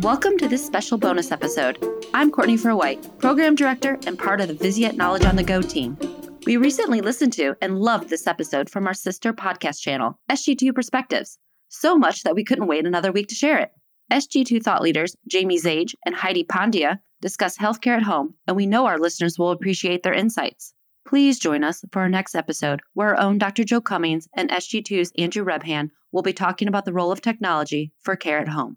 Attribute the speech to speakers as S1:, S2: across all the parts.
S1: Welcome to this special bonus episode. I'm Courtney White, Program Director and part of the Vizient Knowledge on the Go team. We recently listened to and loved this episode from our sister podcast channel, SG2 Perspectives, so much that we couldn't wait another week to share it. SG2 thought leaders Jamie Zage and Heidi Pandya discuss healthcare at home, and we know our listeners will appreciate their insights. Please join us for our next episode, where our own Dr. Joe Cummings and SG2's Andrew Rebhan will be talking about the role of technology for care at home.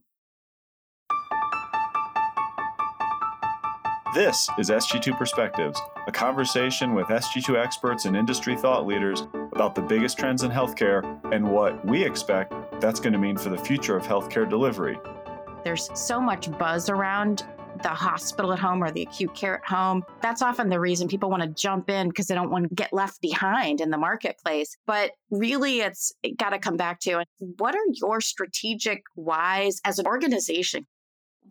S2: This is SG2 Perspectives, a conversation with SG2 experts and industry thought leaders about the biggest trends in healthcare and what we expect that's going to mean for the future of healthcare delivery.
S3: There's so much buzz around the hospital at home or the acute care at home. That's often the reason people want to jump in because they don't want to get left behind in the marketplace. But really, it's got to come back to what are your strategic whys as an organization?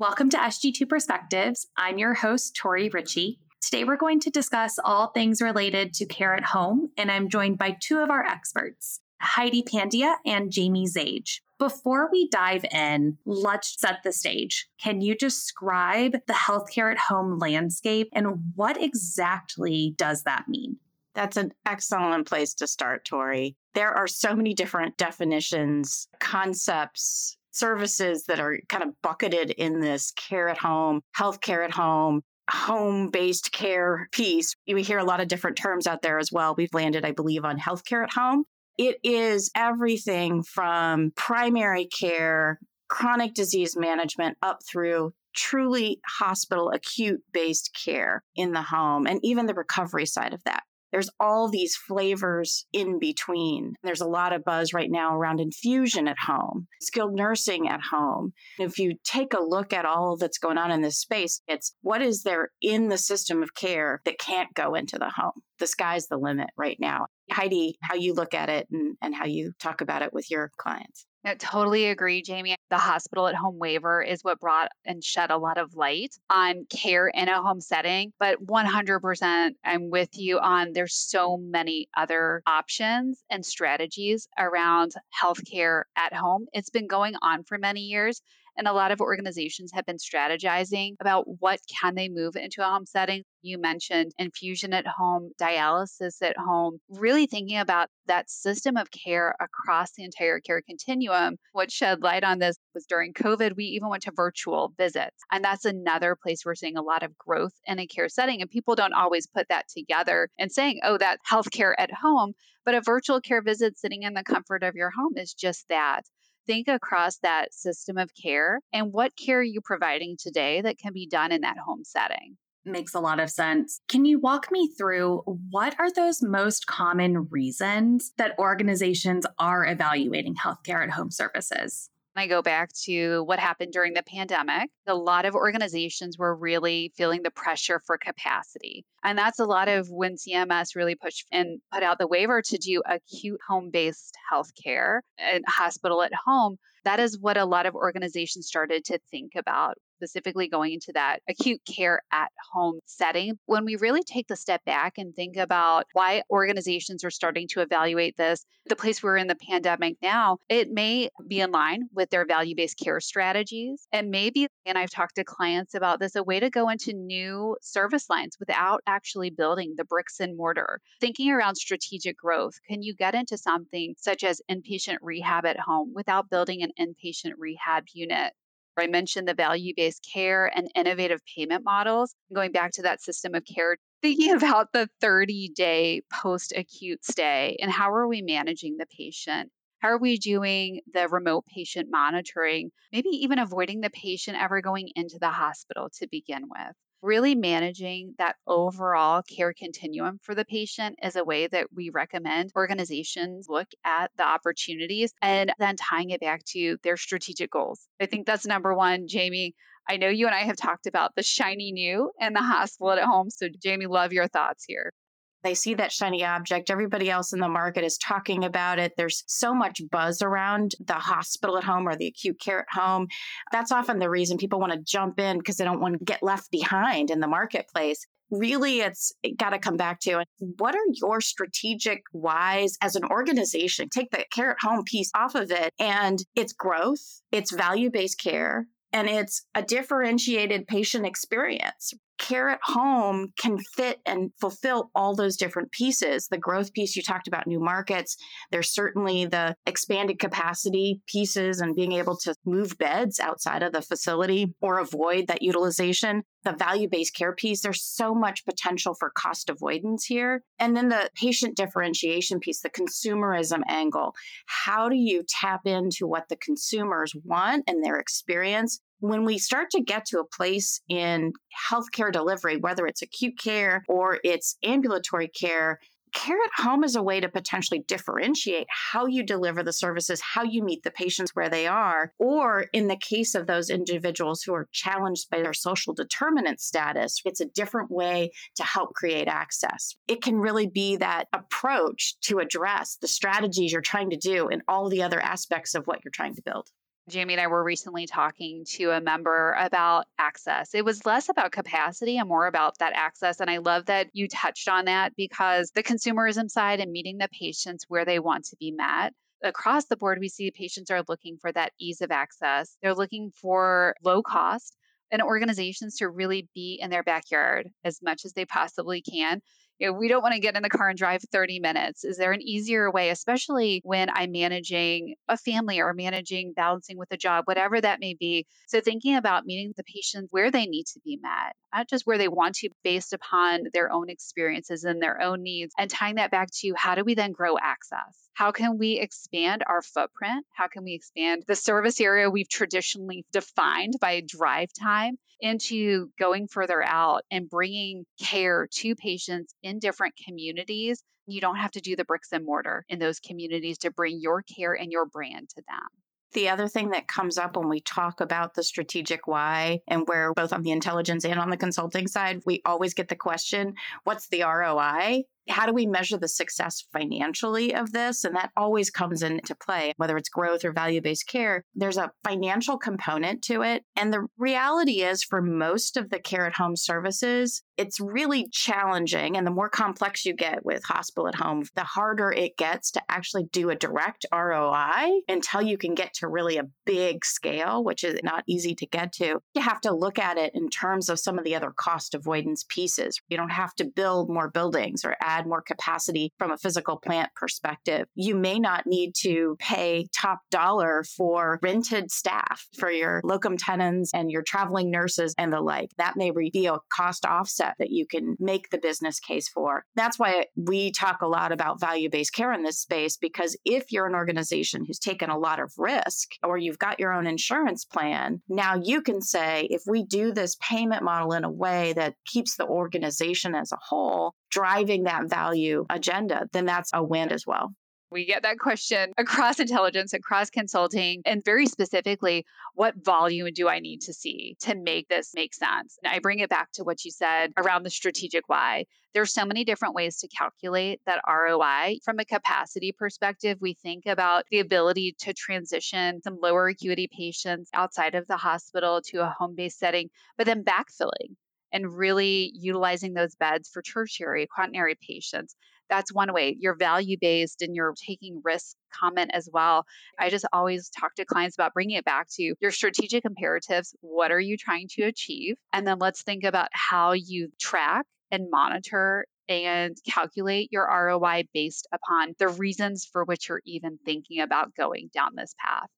S4: Welcome to SG2 Perspectives. I'm your host, Tori Ritchie. Today, we're going to discuss all things related to care at home, and I'm joined by two of our experts, Heidi Pandya and Jamie Zage. Before we dive in, let's set the stage. Can you describe the healthcare at home landscape and what exactly does that mean?
S3: That's an excellent place to start, Tori. There are so many different definitions, concepts, services that are kind of bucketed in this care at home, healthcare at home, home based care piece. We hear a lot of different terms out there as well. We've landed, I believe, on healthcare at home. It is everything from primary care, chronic disease management, up through truly hospital acute based care in the home and even the recovery side of that. There's all these flavors in between. There's a lot of buzz right now around infusion at home, skilled nursing at home. If you take a look at all that's going on in this space, it's what is there in the system of care that can't go into the home? The sky's the limit right now. Heidi, how you look at it and, and how you talk about it with your clients.
S5: I totally agree, Jamie. The hospital at home waiver is what brought and shed a lot of light on care in a home setting. But 100%, I'm with you on there's so many other options and strategies around healthcare at home. It's been going on for many years. And a lot of organizations have been strategizing about what can they move into a home setting. You mentioned infusion at home, dialysis at home, really thinking about that system of care across the entire care continuum. What shed light on this was during COVID, we even went to virtual visits. And that's another place we're seeing a lot of growth in a care setting. And people don't always put that together and saying, oh, that's healthcare at home. But a virtual care visit sitting in the comfort of your home is just that think across that system of care and what care are you providing today that can be done in that home setting?
S4: Makes a lot of sense. Can you walk me through what are those most common reasons that organizations are evaluating healthcare at home services?
S5: I go back to what happened during the pandemic. A lot of organizations were really feeling the pressure for capacity. And that's a lot of when CMS really pushed and put out the waiver to do acute home based healthcare and hospital at home. That is what a lot of organizations started to think about specifically going into that acute care at home setting. When we really take the step back and think about why organizations are starting to evaluate this, the place we're in the pandemic now, it may be in line with their value based care strategies. And maybe, and I've talked to clients about this, a way to go into new service lines without actually building the bricks and mortar. Thinking around strategic growth, can you get into something such as inpatient rehab at home without building an inpatient rehab unit? I mentioned the value based care and innovative payment models. Going back to that system of care, thinking about the 30 day post acute stay and how are we managing the patient? How are we doing the remote patient monitoring? Maybe even avoiding the patient ever going into the hospital to begin with really managing that overall care continuum for the patient is a way that we recommend organizations look at the opportunities and then tying it back to their strategic goals. I think that's number one, Jamie. I know you and I have talked about the shiny new and the hospital at home. So, Jamie, love your thoughts here.
S3: They see that shiny object. Everybody else in the market is talking about it. There's so much buzz around the hospital at home or the acute care at home. That's often the reason people want to jump in because they don't want to get left behind in the marketplace really it's got to come back to what are your strategic whys as an organization take the care at home piece off of it and it's growth it's value-based care and it's a differentiated patient experience. Care at home can fit and fulfill all those different pieces. The growth piece you talked about, new markets. There's certainly the expanded capacity pieces and being able to move beds outside of the facility or avoid that utilization. The value based care piece, there's so much potential for cost avoidance here. And then the patient differentiation piece, the consumerism angle. How do you tap into what the consumers want and their experience when we start to get to a place in healthcare delivery, whether it's acute care or it's ambulatory care, care at home is a way to potentially differentiate how you deliver the services, how you meet the patients where they are, or in the case of those individuals who are challenged by their social determinant status, it's a different way to help create access. It can really be that approach to address the strategies you're trying to do and all the other aspects of what you're trying to build.
S5: Jamie and I were recently talking to a member about access. It was less about capacity and more about that access. And I love that you touched on that because the consumerism side and meeting the patients where they want to be met. Across the board, we see patients are looking for that ease of access. They're looking for low cost and organizations to really be in their backyard as much as they possibly can you know, we don't want to get in the car and drive 30 minutes. Is there an easier way, especially when I'm managing a family or managing balancing with a job, whatever that may be? So, thinking about meeting the patients where they need to be met, not just where they want to, based upon their own experiences and their own needs, and tying that back to how do we then grow access? How can we expand our footprint? How can we expand the service area we've traditionally defined by drive time? into going further out and bringing care to patients in different communities. You don't have to do the bricks and mortar in those communities to bring your care and your brand to them.
S3: The other thing that comes up when we talk about the strategic why, and where both on the intelligence and on the consulting side, we always get the question what's the ROI? How do we measure the success financially of this? And that always comes into play, whether it's growth or value based care. There's a financial component to it. And the reality is, for most of the care at home services, it's really challenging. And the more complex you get with hospital at home, the harder it gets to actually do a direct ROI until you can get to really a big scale, which is not easy to get to. You have to look at it in terms of some of the other cost avoidance pieces. You don't have to build more buildings or add add more capacity from a physical plant perspective. You may not need to pay top dollar for rented staff for your locum tenens and your traveling nurses and the like. That may be a cost offset that you can make the business case for. That's why we talk a lot about value based care in this space because if you're an organization who's taken a lot of risk or you've got your own insurance plan, now you can say, if we do this payment model in a way that keeps the organization as a whole driving that value agenda, then that's a win as well.
S5: We get that question across intelligence, across consulting, and very specifically, what volume do I need to see to make this make sense? And I bring it back to what you said around the strategic why. There's so many different ways to calculate that ROI. From a capacity perspective, we think about the ability to transition some lower acuity patients outside of the hospital to a home based setting, but then backfilling and really utilizing those beds for tertiary quaternary patients. That's one way. You're value based and you're taking risk comment as well. I just always talk to clients about bringing it back to your strategic imperatives. What are you trying to achieve? And then let's think about how you track and monitor and calculate your ROI based upon the reasons for which you're even thinking about going down this path.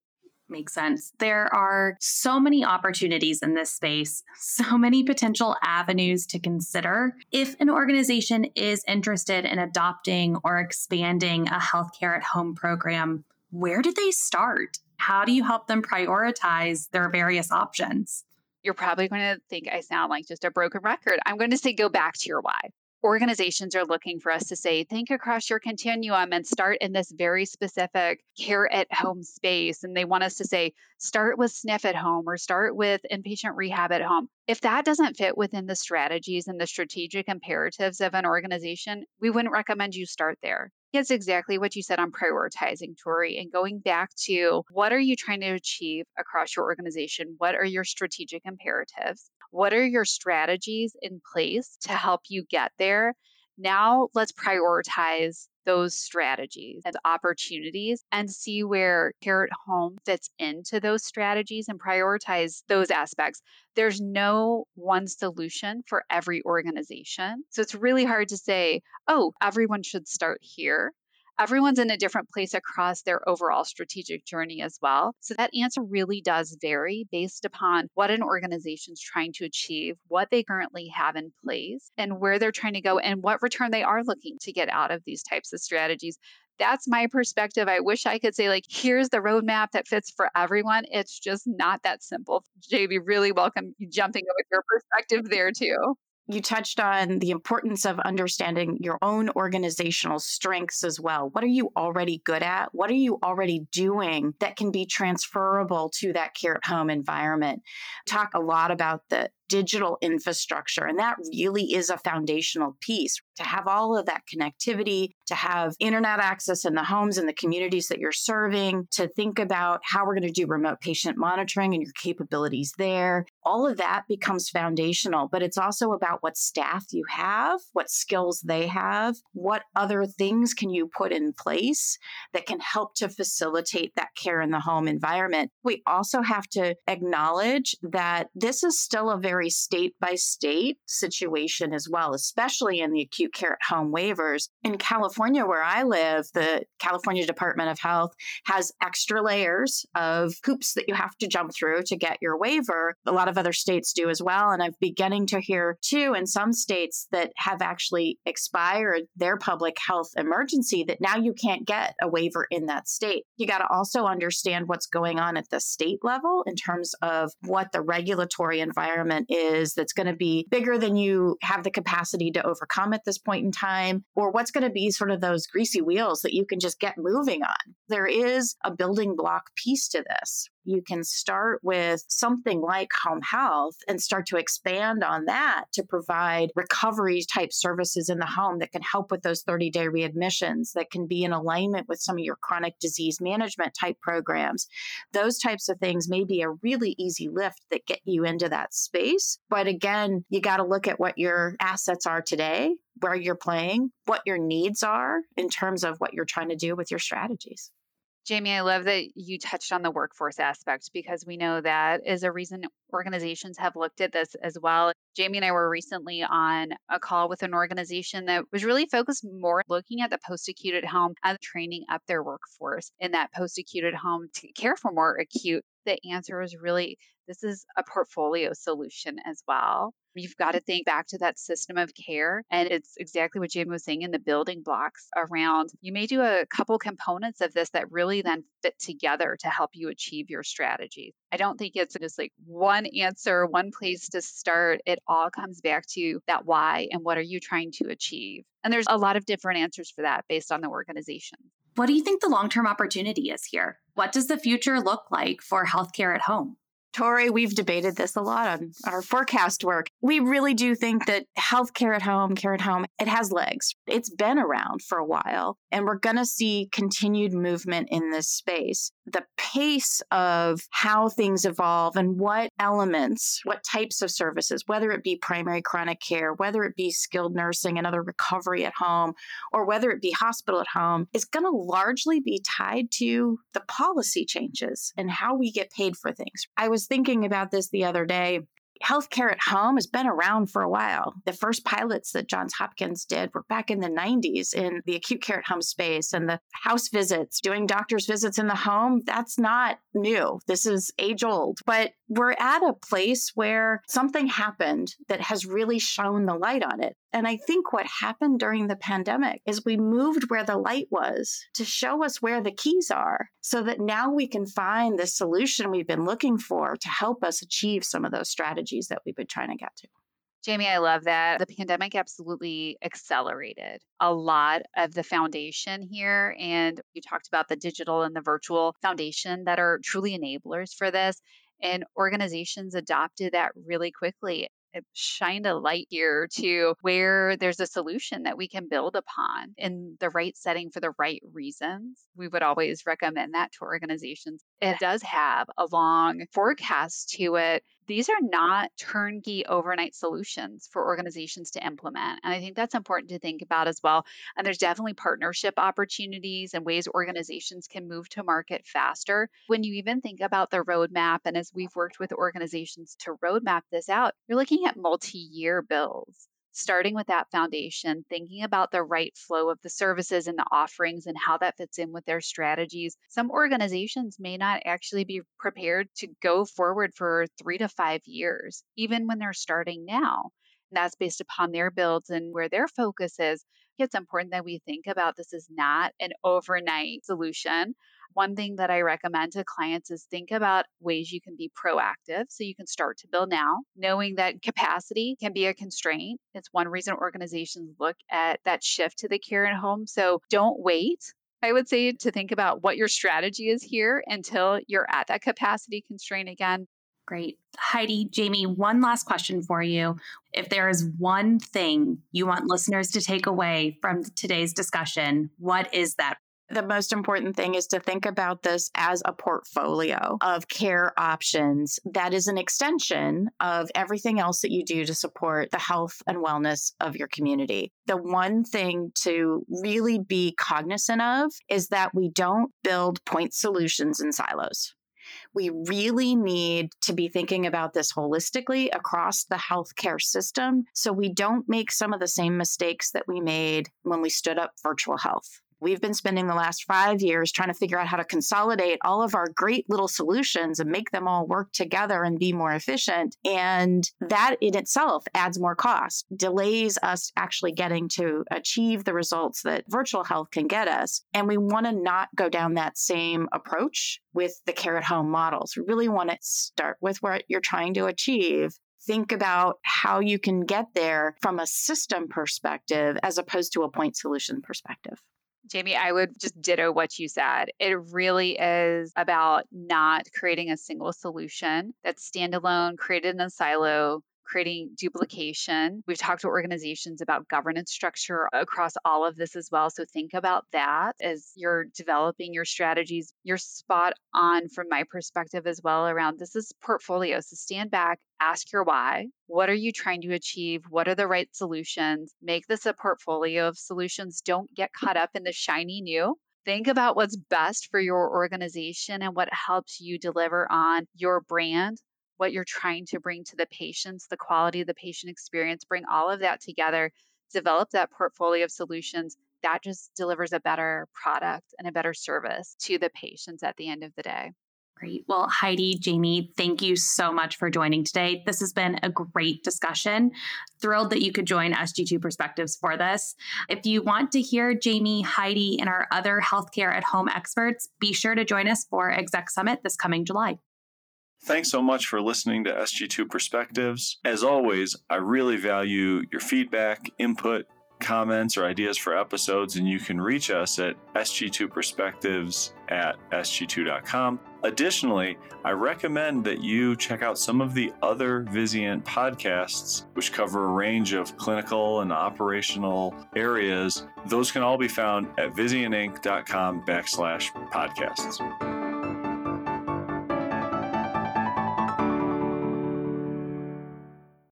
S4: Makes sense. There are so many opportunities in this space, so many potential avenues to consider. If an organization is interested in adopting or expanding a healthcare at home program, where do they start? How do you help them prioritize their various options?
S5: You're probably going to think I sound like just a broken record. I'm going to say go back to your why organizations are looking for us to say, think across your continuum and start in this very specific care at home space. And they want us to say, start with SNF at home or start with inpatient rehab at home. If that doesn't fit within the strategies and the strategic imperatives of an organization, we wouldn't recommend you start there. It's exactly what you said on prioritizing, Tori, and going back to what are you trying to achieve across your organization? What are your strategic imperatives? What are your strategies in place to help you get there? Now let's prioritize those strategies and opportunities and see where Care at Home fits into those strategies and prioritize those aspects. There's no one solution for every organization. So it's really hard to say, oh, everyone should start here everyone's in a different place across their overall strategic journey as well. So that answer really does vary based upon what an organization's trying to achieve, what they currently have in place, and where they're trying to go, and what return they are looking to get out of these types of strategies that's my perspective. I wish I could say, like, here's the roadmap that fits for everyone. It's just not that simple. Jamie, really welcome jumping in with your perspective there, too
S3: you touched on the importance of understanding your own organizational strengths as well. What are you already good at? What are you already doing that can be transferable to that care at home environment? Talk a lot about the digital infrastructure. And that really is a foundational piece to have all of that connectivity, to have internet access in the homes and the communities that you're serving, to think about how we're going to do remote patient monitoring and your capabilities there. All of that becomes foundational, but it's also about what staff you have, what skills they have, what other things can you put in place that can help to facilitate that care in the home environment. We also have to acknowledge that this is still a very very state by state situation as well, especially in the acute care at home waivers. In California, where I live, the California Department of Health has extra layers of hoops that you have to jump through to get your waiver. A lot of other states do as well. And I'm beginning to hear too in some states that have actually expired their public health emergency that now you can't get a waiver in that state. You got to also understand what's going on at the state level in terms of what the regulatory environment is that's going to be bigger than you have the capacity to overcome at this point in time, or what's going to be sort of those greasy wheels that you can just get moving on. There is a building block piece to this you can start with something like home health and start to expand on that to provide recovery type services in the home that can help with those 30 day readmissions, that can be in alignment with some of your chronic disease management type programs. Those types of things may be a really easy lift that get you into that space. But again, you got to look at what your assets are today where you're playing, what your needs are in terms of what you're trying to do with your strategies.
S5: Jamie, I love that you touched on the workforce aspect because we know that is a reason organizations have looked at this as well. Jamie and I were recently on a call with an organization that was really focused more looking at the post acute at home and training up their workforce in that post acute at home to care for more acute. The answer was really this is a portfolio solution as well. You've got to mm-hmm. think back to that system of care. And it's exactly what Jim was saying in the building blocks around you may do a couple components of this that really then fit together to help you achieve your strategy. I don't think it's just like one answer, one place to start. It all comes back to that why and what are you trying to achieve. And there's a lot of different answers for that based on the organization.
S4: What do you think the long term opportunity is here? What does the future look like for healthcare at home?
S3: Tori, we've debated this a lot on our forecast work. We really do think that healthcare at home, care at home, it has legs. It's been around for a while, and we're going to see continued movement in this space. The pace of how things evolve and what elements, what types of services, whether it be primary chronic care, whether it be skilled nursing and other recovery at home, or whether it be hospital at home, is going to largely be tied to the policy changes and how we get paid for things. I was thinking about this the other day. Healthcare at home has been around for a while. The first pilots that Johns Hopkins did were back in the 90s in the acute care at home space and the house visits, doing doctor's visits in the home. That's not new. This is age old. But we're at a place where something happened that has really shown the light on it. And I think what happened during the pandemic is we moved where the light was to show us where the keys are so that now we can find the solution we've been looking for to help us achieve some of those strategies that we've been trying to get to.
S5: Jamie, I love that. The pandemic absolutely accelerated a lot of the foundation here. And you talked about the digital and the virtual foundation that are truly enablers for this. And organizations adopted that really quickly it shined a light here to where there's a solution that we can build upon in the right setting for the right reasons. We would always recommend that to organizations. It does have a long forecast to it these are not turnkey overnight solutions for organizations to implement. And I think that's important to think about as well. And there's definitely partnership opportunities and ways organizations can move to market faster. When you even think about the roadmap, and as we've worked with organizations to roadmap this out, you're looking at multi year builds starting with that foundation, thinking about the right flow of the services and the offerings and how that fits in with their strategies. Some organizations may not actually be prepared to go forward for three to five years, even when they're starting now. And that's based upon their builds and where their focus is. It's important that we think about this is not an overnight solution one thing that I recommend to clients is think about ways you can be proactive so you can start to build now, knowing that capacity can be a constraint. It's one reason organizations look at that shift to the care at home. So don't wait. I would say to think about what your strategy is here until you're at that capacity constraint again.
S4: Great. Heidi, Jamie, one last question for you. If there is one thing you want listeners to take away from today's discussion, what is that?
S3: The most important thing is to think about this as a portfolio of care options that is an extension of everything else that you do to support the health and wellness of your community. The one thing to really be cognizant of is that we don't build point solutions in silos. We really need to be thinking about this holistically across the healthcare system so we don't make some of the same mistakes that we made when we stood up virtual health. We've been spending the last five years trying to figure out how to consolidate all of our great little solutions and make them all work together and be more efficient. And that in itself adds more cost, delays us actually getting to achieve the results that virtual health can get us. And we want to not go down that same approach with the care at home models. We really want to start with what you're trying to achieve think about how you can get there from a system perspective as opposed to a point solution perspective.
S5: Jamie, I would just ditto what you said. It really is about not creating a single solution that's standalone, created in a silo, creating duplication. We've talked to organizations about governance structure across all of this as well. So think about that as you're developing your strategies. You're spot on from my perspective as well around this is portfolio. So stand back, ask your why. What are you trying to achieve? What are the right solutions? Make this a portfolio of solutions. Don't get caught up in the shiny new think about what's best for your organization and what helps you deliver on your brand, what you're trying to bring to the patients, the quality of the patient experience, bring all of that together, develop that portfolio of solutions. That just delivers a better product and a better service to the patients at the end of the day.
S4: Great. Well, Heidi, Jamie, thank you so much for joining today. This has been a great discussion. Thrilled that you could join SG2 Perspectives for this. If you want to hear Jamie, Heidi, and our other healthcare at home experts, be sure to join us for Exec Summit this coming July.
S2: Thanks so much for listening to SG2 Perspectives. As always, I really value your feedback, input, comments, or ideas for episodes, and you can reach us at sg2perspectives at sg2.com. Additionally, I recommend that you check out some of the other Vizient podcasts, which cover a range of clinical and operational areas. Those can all be found at vizientinc.com backslash podcasts.